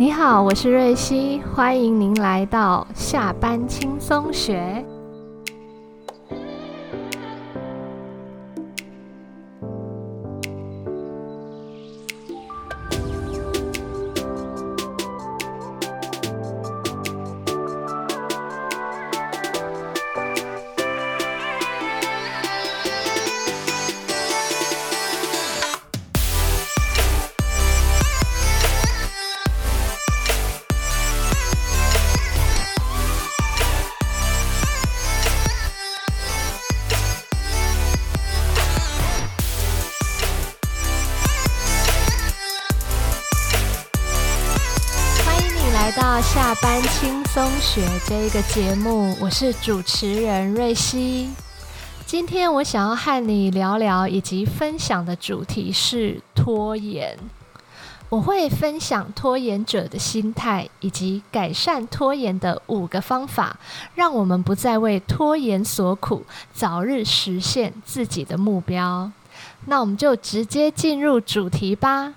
你好，我是瑞希，欢迎您来到下班轻松学。下班轻松学这一个节目，我是主持人瑞希。今天我想要和你聊聊以及分享的主题是拖延。我会分享拖延者的心态，以及改善拖延的五个方法，让我们不再为拖延所苦，早日实现自己的目标。那我们就直接进入主题吧。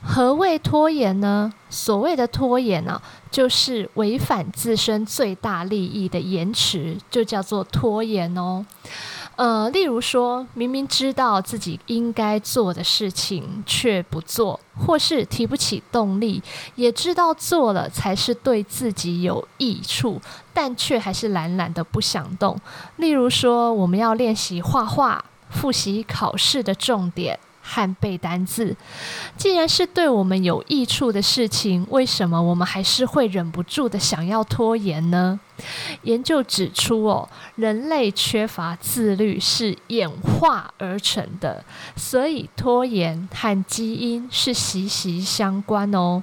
何谓拖延呢？所谓的拖延呢、就是违反自身最大利益的延迟，就叫做拖延哦。呃，例如说，明明知道自己应该做的事情却不做，或是提不起动力，也知道做了才是对自己有益处，但却还是懒懒的不想动。例如说，我们要练习画画，复习考试的重点。和背单字，既然是对我们有益处的事情，为什么我们还是会忍不住的想要拖延呢？研究指出，哦，人类缺乏自律是演化而成的，所以拖延和基因是息息相关哦。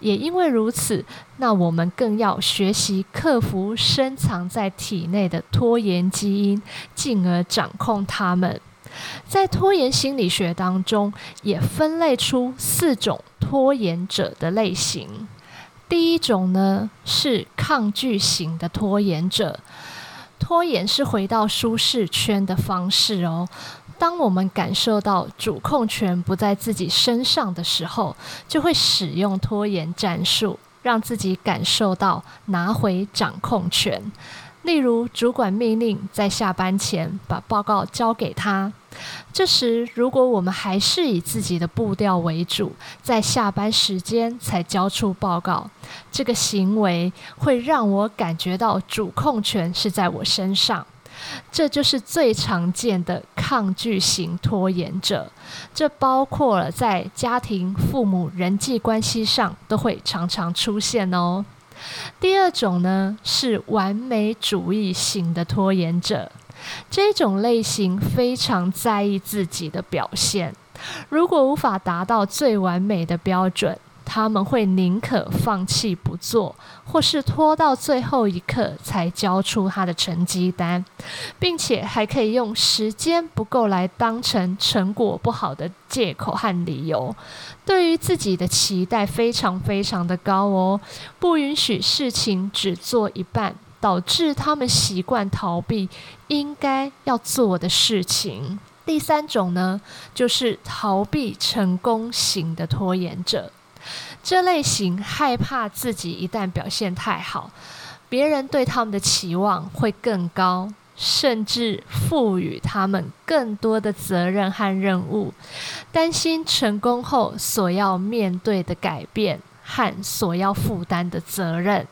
也因为如此，那我们更要学习克服深藏在体内的拖延基因，进而掌控它们。在拖延心理学当中，也分类出四种拖延者的类型。第一种呢是抗拒型的拖延者，拖延是回到舒适圈的方式哦。当我们感受到主控权不在自己身上的时候，就会使用拖延战术，让自己感受到拿回掌控权。例如，主管命令在下班前把报告交给他。这时，如果我们还是以自己的步调为主，在下班时间才交出报告，这个行为会让我感觉到主控权是在我身上。这就是最常见的抗拒型拖延者，这包括了在家庭、父母、人际关系上都会常常出现哦。第二种呢是完美主义型的拖延者，这种类型非常在意自己的表现，如果无法达到最完美的标准，他们会宁可放弃不做，或是拖到最后一刻才交出他的成绩单，并且还可以用时间不够来当成成果不好的借口和理由。对于自己的期待非常非常的高哦，不允许事情只做一半，导致他们习惯逃避应该要做的事情。第三种呢，就是逃避成功型的拖延者。这类型害怕自己一旦表现太好，别人对他们的期望会更高，甚至赋予他们更多的责任和任务，担心成功后所要面对的改变和所要负担的责任。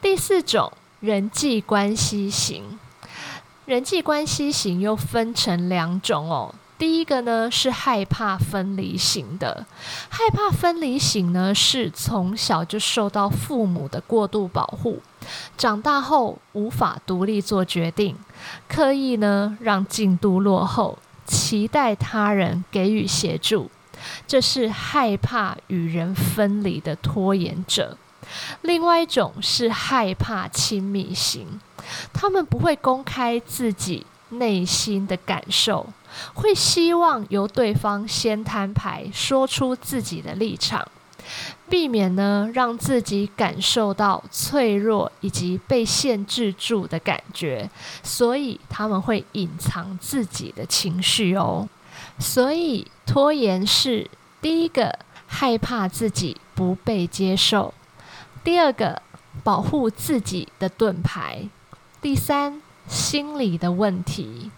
第四种人际关系型，人际关系型又分成两种哦。第一个呢是害怕分离型的，害怕分离型呢是从小就受到父母的过度保护，长大后无法独立做决定，刻意呢让进度落后，期待他人给予协助，这是害怕与人分离的拖延者。另外一种是害怕亲密型，他们不会公开自己内心的感受。会希望由对方先摊牌，说出自己的立场，避免呢让自己感受到脆弱以及被限制住的感觉，所以他们会隐藏自己的情绪哦。所以拖延是第一个害怕自己不被接受；第二个，保护自己的盾牌；第三，心理的问题。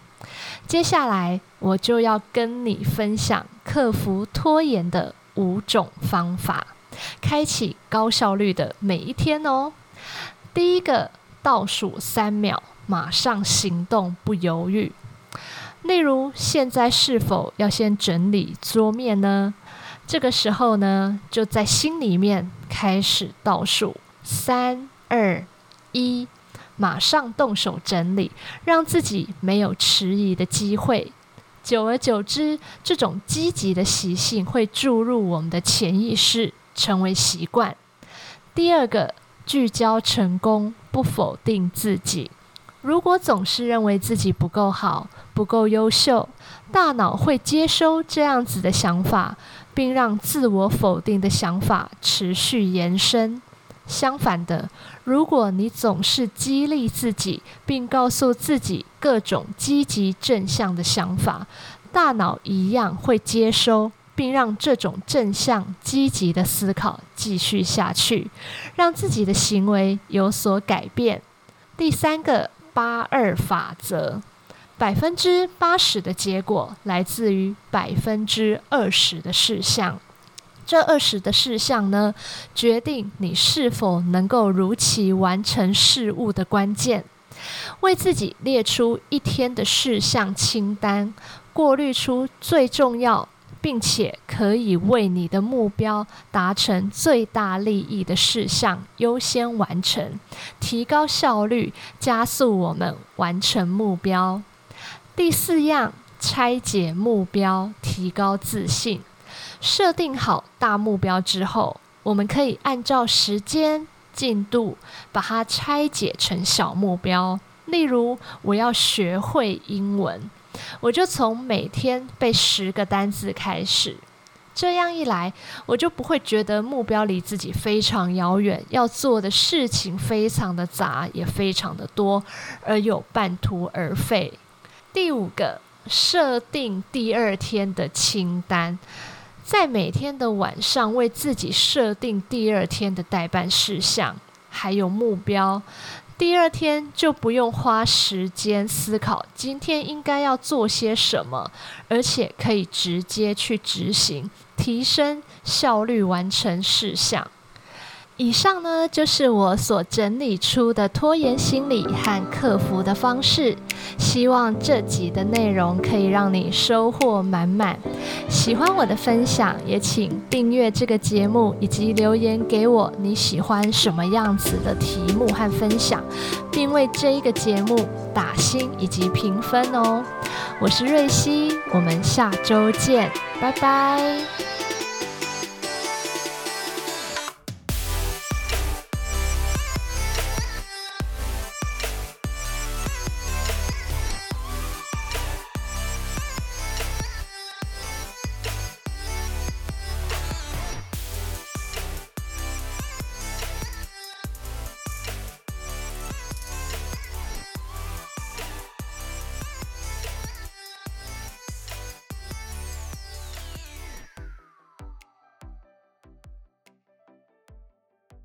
接下来，我就要跟你分享克服拖延的五种方法，开启高效率的每一天哦。第一个，倒数三秒，马上行动，不犹豫。例如，现在是否要先整理桌面呢？这个时候呢，就在心里面开始倒数，三、二、一，马上动手整理，让自己没有迟疑的机会。久而久之，这种积极的习性会注入我们的潜意识，成为习惯。第二个，聚焦成功，不否定自己。如果总是认为自己不够好、不够优秀，大脑会接收这样子的想法，并让自我否定的想法持续延伸。相反的，如果你总是激励自己，并告诉自己各种积极正向的想法，大脑一样会接收，并让这种正向积极的思考继续下去，让自己的行为有所改变。第三个。八二法则，百分之八十的结果来自于百分之二十的事项。这二十的事项呢，决定你是否能够如期完成事物的关键。为自己列出一天的事项清单，过滤出最重要。并且可以为你的目标达成最大利益的事项优先完成，提高效率，加速我们完成目标。第四样，拆解目标，提高自信。设定好大目标之后，我们可以按照时间进度把它拆解成小目标。例如，我要学会英文。我就从每天背十个单字开始，这样一来，我就不会觉得目标离自己非常遥远，要做的事情非常的杂，也非常的多，而有半途而废。第五个，设定第二天的清单，在每天的晚上为自己设定第二天的代办事项，还有目标。第二天就不用花时间思考今天应该要做些什么，而且可以直接去执行，提升效率，完成事项。以上呢，就是我所整理出的拖延心理和克服的方式。希望这集的内容可以让你收获满满。喜欢我的分享，也请订阅这个节目，以及留言给我你喜欢什么样子的题目和分享，并为这一个节目打星以及评分哦。我是瑞希，我们下周见，拜拜。